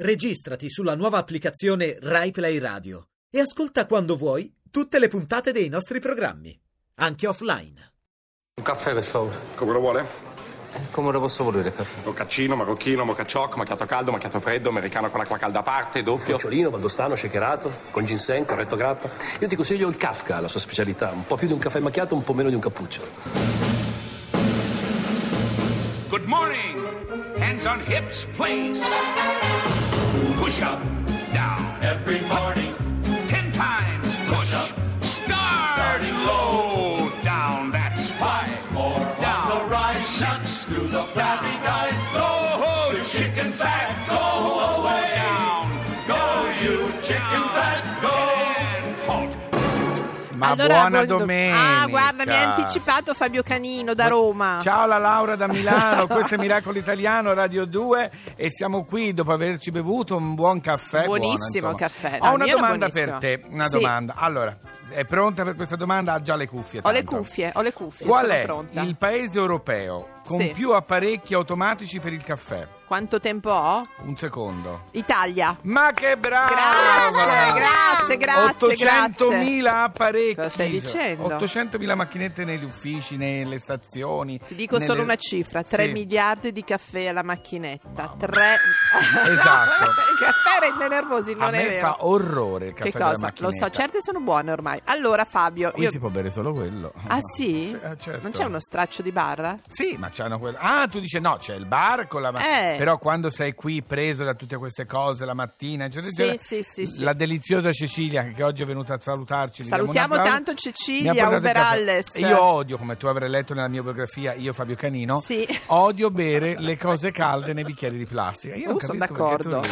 Registrati sulla nuova applicazione RaiPlay Radio e ascolta quando vuoi tutte le puntate dei nostri programmi, anche offline. Un caffè, per favore. Come lo vuole? Come lo posso volere il caffè? Mocaccino, marocchino, mocacciocco, macchiato caldo, macchiato freddo, americano con acqua calda a parte, doppio. Nocciolino, valdostano, shakerato, con ginseng, corretto grappa. Io ti consiglio il Kafka, la sua specialità. Un po' più di un caffè macchiato, un po' meno di un cappuccio. Hands on hips, please. Push up, down. Every morning. Ten times push up. Start. Starting low. Down, that's five. More down. the rise. Six. To the flabby guys. Go, the chicken fat. Go Ma Allora, buona buon dom- domenica. Ah, guarda, mi ha anticipato Fabio Canino da Roma. Ciao la Laura da Milano, questo è Miracolo Italiano Radio 2 e siamo qui dopo averci bevuto un buon caffè. buono, Buonissimo insomma. caffè. Ho No, una domanda per te, una Sì. domanda. Allora, è pronta per questa domanda? Ha già le cuffie. Ho le tanto. cuffie, ho le cuffie. Qual è pronta. il paese europeo con Sì. più apparecchi automatici per il caffè? Quanto tempo ho? Un secondo. Italia. Ma che brava! Grazie, grazie, grazie, 800.000 grazie. apparecchi. Cosa stai dicendo? 800.000 macchinette negli uffici, nelle stazioni. Ti dico solo una cifra, 3 Sì. miliardi di caffè alla macchinetta. Mamma. 3 Esatto. il caffè rende nervosi, non A è me vero. fa orrore il caffè che della cosa? Lo macchinetta. so, certe sono buone ormai. Allora Fabio, Qui io... si può bere solo quello. Ah sì? eh, certo. Non c'è uno straccio di barra? Sì, ma c'hanno quello. Ah, tu dici no, c'è il bar con la ma- Eh. Però quando sei qui preso da tutte queste cose la mattina, eccetera, Sì, eccetera, sì, sì, sì. la deliziosa Cecilia che oggi è venuta a salutarci. Salutiamo tanto Cecilia. Uberalles. Io odio, come tu avrai letto nella mia biografia, io Fabio Canino, Sì. odio bere le cose calde nei bicchieri di plastica. Io non Uh, son capisco perché tu d'accordo.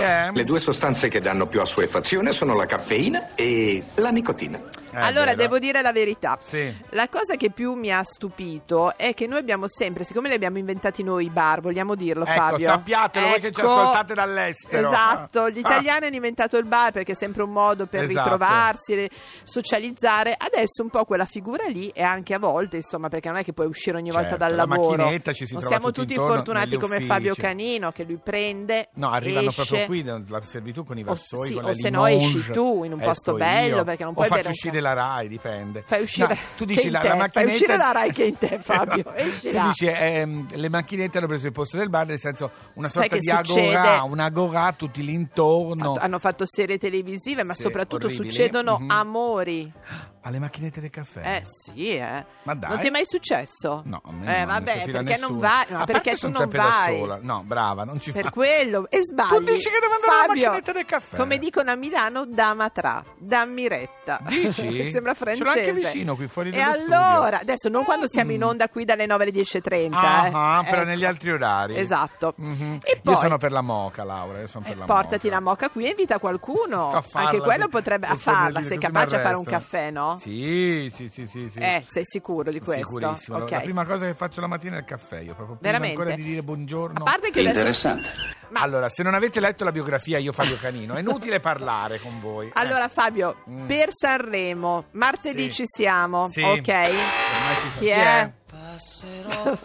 è? Le due sostanze che danno più assuefazione sono la caffeina e la nicotina. Eh, allora, vero. devo dire la verità. Sì. La cosa che più mi ha stupito è che noi abbiamo sempre, siccome li abbiamo inventati noi i bar, vogliamo dirlo Ecco, Fabio? sappiatelo voi che ci Ecco, ascoltate dall'estero. Esatto, gli Ah. italiani hanno inventato il bar perché è sempre un modo per Esatto. ritrovarsi, socializzare. Adesso un po' quella figura lì e anche a volte, insomma, perché non è che puoi uscire ogni volta Certo, dal la lavoro. macchinetta ci si non siamo tutti tutti fortunati come. Fabio Canino che lui prende No, arrivano esce, proprio qui la servitù con i O- vassoi, sì, con o le se no esci tu in un posto bello, io. perché non o puoi bere uscire la Rai, dipende. Fai uscire No, tu dici la, la fai macchinetta uscire la Rai che in te, Fabio, No, tu dici ehm, le macchinette hanno preso il posto del bar nel senso una sorta di agorà, succede? un agorà tutti l'intorno. Fatto- hanno fatto serie televisive, ma Sì, soprattutto orribili. succedono Mhm. amori. Alle macchinette del caffè. Eh sì, eh. Ma dai. Non ti è mai successo? No, a me Eh non vabbè, perché nessuno. non vai? No, A perché parte tu sono non sempre vai. da sola. No, brava, non ci Per fa. quello e sbagli. Tu dici che devo andare alla Fabio, macchinetta del caffè. Come dicono a Milano, da Matra, da Miretta. Dici? Sembra Ce l'ho francese. anche vicino, qui fuori E dallo studio. allora, adesso non quando siamo in onda qui dalle 9 alle 10.30. Ah, eh. però Ecco. negli altri orari. Esatto. Mhm. E poi Io sono per la moca, Laura. Io sono per eh, la portati la moca qui e invita qualcuno. A farla, Anche quello potrebbe a farla. fornellino, Sei così capace a fare un caffè, no? Sì, sì, sì, sì. sì. Eh, sei sicuro di questo? Sicurissimo. La- Ok. La prima cosa che faccio la mattina è il caffè, io proprio prima Veramente? ancora di dire buongiorno. A parte che adesso- Interessante. Ma- Allora, se non avete letto la biografia, io Fabio Canino, è inutile parlare con voi. Allora Eh. Fabio, Mm. per Sanremo, martedì Sì. ci siamo, Sì. ok? Ci Chi è?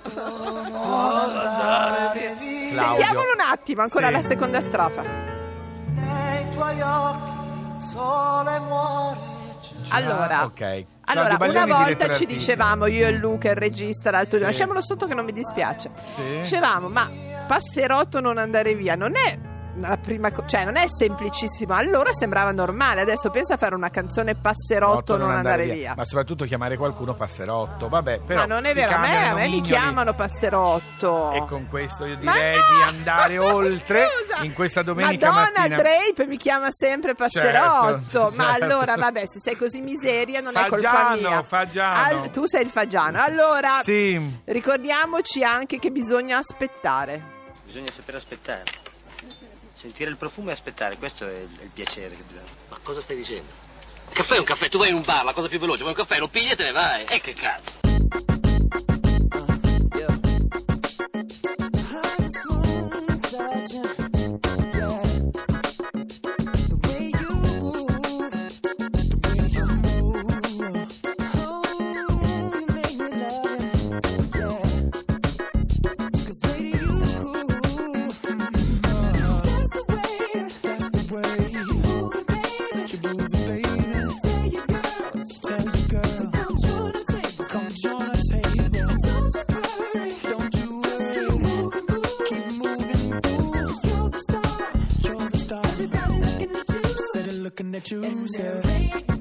Claudio. Sentiamolo un attimo, ancora Sì. la seconda strofa. Nei tuoi occhi il sole muore. Allora, Ah, ok. allora una volta ci dicevamo, io e Luca, il regista, l'altro Sì. lasciamolo sotto che non mi dispiace. Sì. Dicevamo, ma passerotto non andare via, non è la prima co- cioè non è semplicissimo. Allora sembrava normale, adesso pensa a fare una canzone passerotto non, andare via. Ma soprattutto chiamare qualcuno passerotto. Vabbè, però Ma non è vero, a me, a me mi chiamano passerotto. E con questo io direi no! di andare oltre Scusa! in questa domenica Madonna mattina. Drape mi chiama sempre passerotto. Certo, Ma certo. allora, vabbè, se sei così miseria non è colpa Fagiano, mia. Fagiano. tu sei il fagiano. Allora, Sì. ricordiamoci anche che bisogna aspettare. Bisogna sapere aspettare. Sentire il profumo e aspettare, questo è il, è il piacere che bisogna. Ma cosa stai dicendo? Caffè è un caffè, tu vai in un bar, la cosa più veloce, vuoi un caffè, lo pigli e te ne vai. E che cazzo? Choose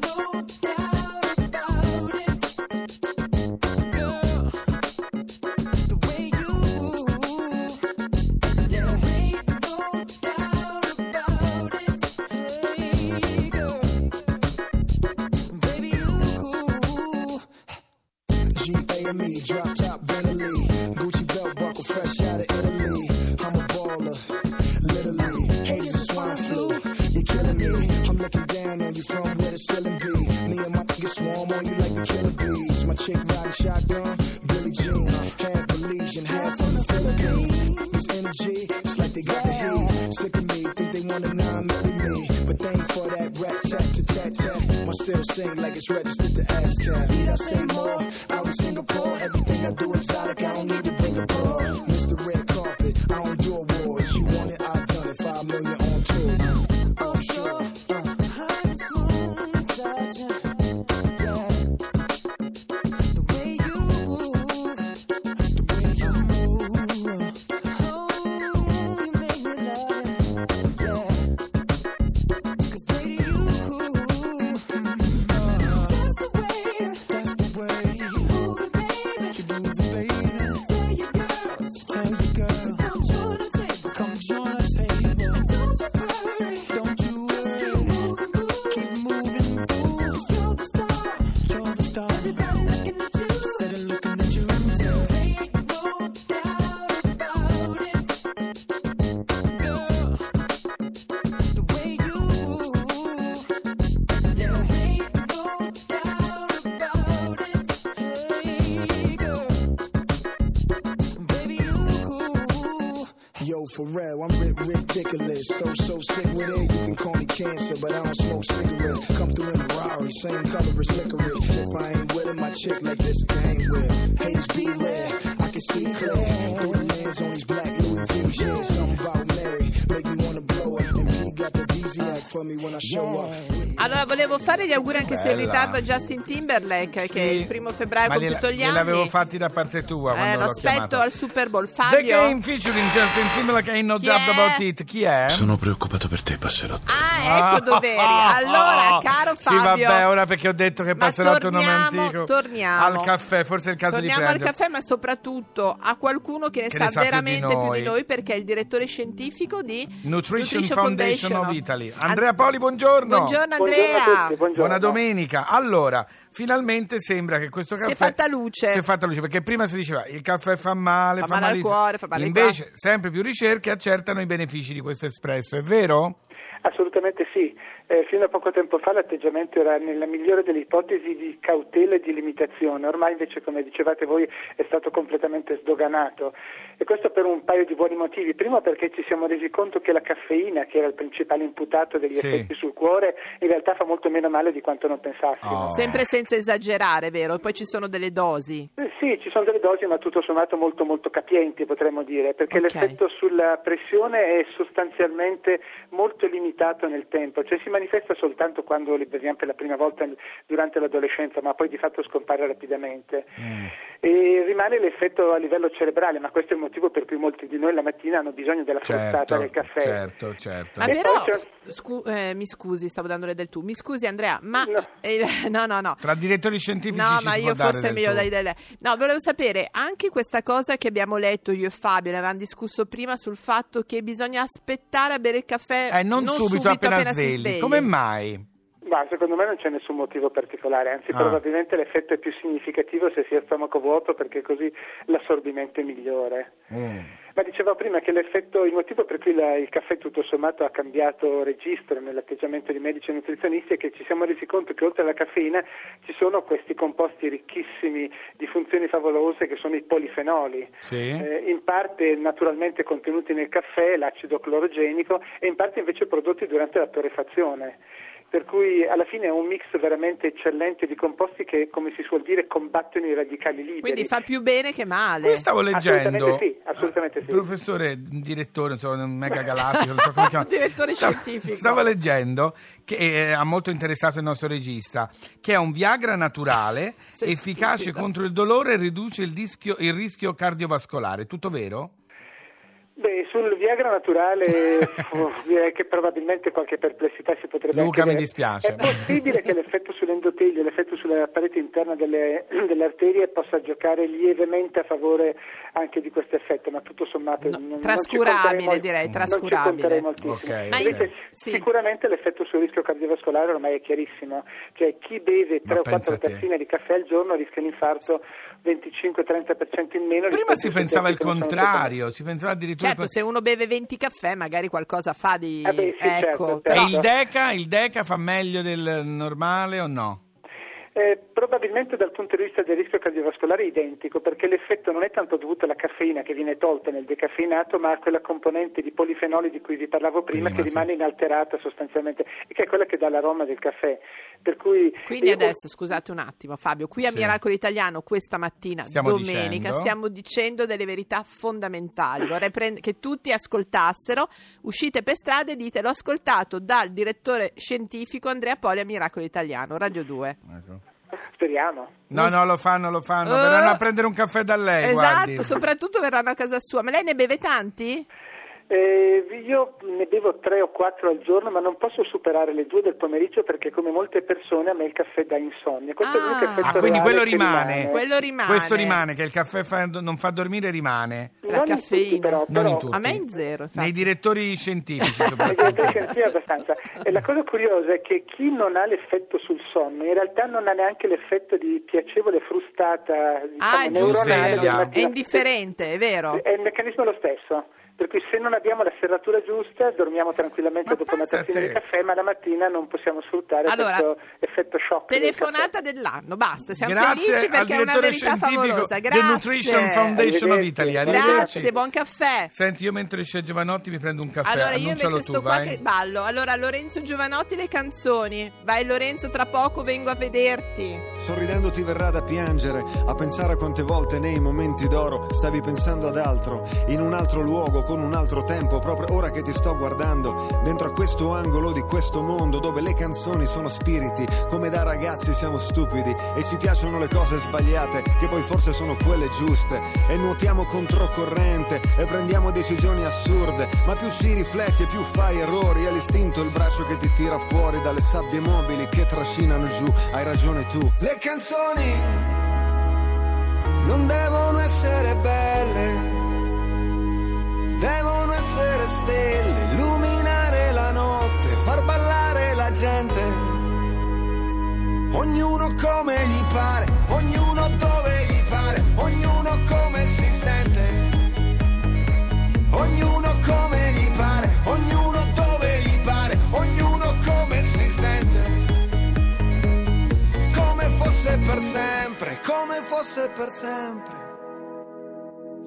like it's registered to ASCAP. Need I say more? Out in Singapore, everything I do exotic. I don't need for real, I'm ri- ridiculous. So, so sick with it. You can call me cancer, but I don't smoke cigarettes. Come through in a Rari, same color as licorice. If I ain't with it, my chick like this, ain't with. Haters beware, I can see clear. Through the lens on these black Louis V's, yeah. Something about Mary, Allora, volevo fare gli auguri anche se in Bella. ritardo a Justin Timberlake, che il primo febbraio Ma compie gliela- tutto gli anni. gliel'avevo fatti da parte tua Eh, quando lo l'ho aspetto chiamato. al Super Bowl. The Fabio? Game featuring Justin Timberlake Ain't No Chi Doubt è? About It. Chi è? Sono preoccupato per te, passerotto. Ecco dov'eri. Allora, caro Sì, Fabio. vabbè, ora perché ho detto che è un nome antico. torniamo. Al caffè, forse è il caso Torniamo di al prendere. caffè, ma soprattutto a qualcuno che ne Che sa ne sa più di veramente più di noi, perché è il direttore scientifico di Nutrition, Foundation, of Italy. Andrea Poli, buongiorno. Buongiorno Andrea. Buona domenica. Allora, finalmente sembra che questo Si è caffè fatta luce. Si è fatta luce perché prima si diceva il caffè fa male, Fa fa, male al cuore, fa male Invece, sempre più ricerche accertano i benefici di questo espresso, è vero? Assolutamente sì. Eh, fino a poco tempo fa l'atteggiamento era nella migliore delle ipotesi di cautela e di limitazione, ormai invece come dicevate voi è stato completamente sdoganato e questo per un paio di buoni motivi. Primo perché ci siamo resi conto che la caffeina, che era il principale imputato degli Sì. effetti sul cuore, in realtà fa molto meno male di quanto non pensassimo. Oh. Sempre senza esagerare, vero? Poi ci sono delle dosi. Eh, Sì, ci sono delle dosi, ma tutto sommato molto molto capienti, potremmo dire, perché Ok. l'effetto sulla pressione è sostanzialmente molto limitato nel tempo, cioè si manifesta soltanto quando li beviamo per la prima volta durante l'adolescenza, ma poi di fatto scompare rapidamente. E rimane l'effetto a livello cerebrale, ma questo è il motivo per cui molti di noi la mattina hanno bisogno della frustata Certo, del caffè. certo, certo. Ma E però, scu- eh, mi scusi, stavo dandole del tu. Mi scusi Andrea, ma... No. eh, no, no, no. Tra direttori scientifici No, ci ma si io forse è del meglio dai delle. No, volevo sapere anche questa cosa che abbiamo letto io e Fabio, ne avevamo discusso prima sul fatto che bisogna aspettare a bere il caffè Eh, non, subito, appena, si svegli. Come mai? Ma secondo me non c'è nessun motivo particolare, anzi Ah. probabilmente l'effetto è più significativo se si ha stomaco vuoto perché così l'assorbimento è migliore. Mm. Ma dicevo prima che l'effetto, il motivo per cui la- il caffè tutto sommato ha cambiato registro nell'atteggiamento di medici e nutrizionisti è che ci siamo resi conto che oltre alla caffeina ci sono questi composti ricchissimi di funzioni favolose che sono i polifenoli. Sì? Eh, in parte naturalmente contenuti nel caffè, l'acido clorogenico, e in parte invece prodotti durante la torrefazione. Per cui alla fine è un mix veramente eccellente di composti che, come si suol dire, combattono i radicali liberi. Quindi fa più bene che male. Qui stavo leggendo, Assolutamente sì, assolutamente sì. professore, direttore, insomma, un mega galattico, non so come si chiama. Direttore Stavo- scientifico. Stavo leggendo che eh, ha molto interessato il nostro regista, che è un Viagra naturale, efficace stupido. contro il dolore e riduce il, dischio- il rischio cardiovascolare. Tutto vero? Beh, sul Viagra naturale oh, direi che probabilmente qualche perplessità si potrebbe Luca, anche mi avere. dispiace. È possibile che l'effetto sull'endotelio, l'effetto sulla parete interna delle, delle arterie possa giocare lievemente a favore anche di questo effetto, ma tutto sommato non- non trascurabile, direi, Non ci trascurabile. conterei moltissimo. Ok, Ma io- Invece, sì. Sicuramente l'effetto sul rischio cardiovascolare ormai è chiarissimo, cioè chi beve Ma 3 o pensa 4 a te. tazzine di caffè al giorno rischia un infarto 25-30% in meno. Prima si pensava il non contrario, si pensava addirittura... Certo, se uno beve 20 caffè magari qualcosa fa di... Eh beh, sì, certo, ecco, certo. però- E il Deca, il Deca fa meglio del normale o no? Eh, probabilmente dal punto di vista del rischio cardiovascolare è identico perché l'effetto non è tanto dovuto alla caffeina che viene tolta nel decaffeinato ma a quella componente di polifenoli di cui vi parlavo prima, Prima, che sì. rimane inalterata sostanzialmente e che è quella che dà l'aroma del caffè. Per cui Quindi io- adesso, scusate un attimo Fabio, qui a Sì. Miracolo Italiano questa mattina, Stiamo domenica, dicendo? stiamo dicendo delle verità fondamentali. Vorrei prend- che tutti ascoltassero, uscite per strada e dite l'ho ascoltato dal direttore scientifico Andrea Poli a Miracolo Italiano, Radio 2. Ecco. Speriamo. No, no, lo fanno, lo fanno. Eh. Verranno a prendere un caffè da lei, esatto, guardi. soprattutto verranno a casa sua. Ma lei ne beve tanti? Eh, io ne bevo tre o quattro al giorno, ma non posso superare le due del pomeriggio perché, come molte persone, a me il caffè dà insonnia. Questo è l'unico Ah. effetto Ah, quindi quello che rimane. Quello rimane. Questo rimane, che il caffè fa- non fa dormire rimane. La Non in caffeina. tutti, però, Non però- in tutti. A me è in zero, infatti. Nei direttori scientifici, soprattutto. sì, abbastanza. E la cosa curiosa è che chi non ha l'effetto sul sonno, in realtà non ha neanche l'effetto di piacevole frustata diciamo, Ah, è giusto, neuronale del è indifferente, è vero. È il meccanismo lo stesso. Per cui se non abbiamo la serratura giusta dormiamo tranquillamente Ma dopo una tazzina di caffè, ma la mattina non possiamo sfruttare Allora, questo effetto shock. del Telefonata caffè. dell'anno, basta, siamo Grazie felici perché è una verità favolosa. The Grazie. Nutrition Foundation of. Italy. Grazie, buon caffè. Senti, io mentre esce Giovanotti mi prendo un caffè. Allora io invece tu, sto qua vai. che ballo. Allora Lorenzo Giovanotti le canzoni. Vai Lorenzo, tra poco vengo a vederti. Sorridendo ti verrà da piangere, a pensare a quante volte nei momenti d'oro stavi pensando ad altro, in un altro luogo, con un altro tempo, proprio ora che ti sto guardando, dentro a questo angolo di questo mondo dove le canzoni sono spiriti, come da ragazzi siamo stupidi e ci piacciono le cose sbagliate, che poi forse sono quelle giuste, e nuotiamo controcorrente e prendiamo decisioni assurde, ma più ci rifletti e più fai errori, è l'istinto il braccio che ti tira fuori dalle sabbie mobili che trascinano giù, hai ragione tu. Le canzoni non devono essere belle, devono essere stelle, illuminare la notte, far ballare la gente. Ognuno come gli pare, ognuno dove gli pare, ognuno come si sente. Ognuno come gli pare, ognuno dove gli pare, ognuno come si sente. Come fosse per sempre, come fosse per sempre.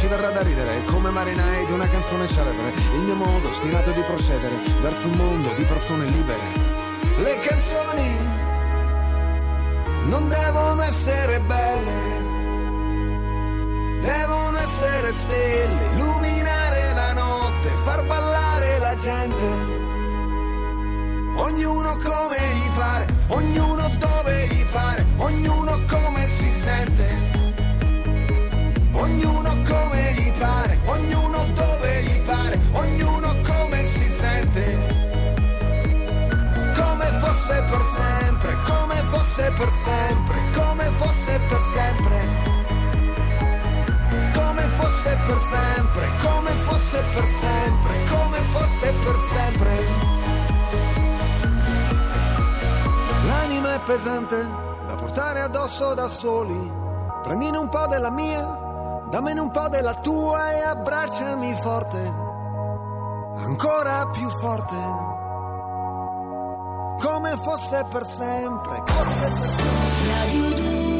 ci verrà da ridere come marinai di una canzone celebre. Il mio modo ostinato di procedere verso un mondo di persone libere. Le canzoni non devono essere belle, devono essere stelle, illuminare la notte, far ballare la gente. Ognuno come gli pare, ognuno dove per sempre, come fosse per sempre. Come fosse per sempre, come fosse per sempre, come fosse per sempre. L'anima è pesante da portare addosso da soli. Prendine un po' della mia, dammene un po' della tua e abbracciami forte, ancora più forte. Come fosse per sempre, come per sempre.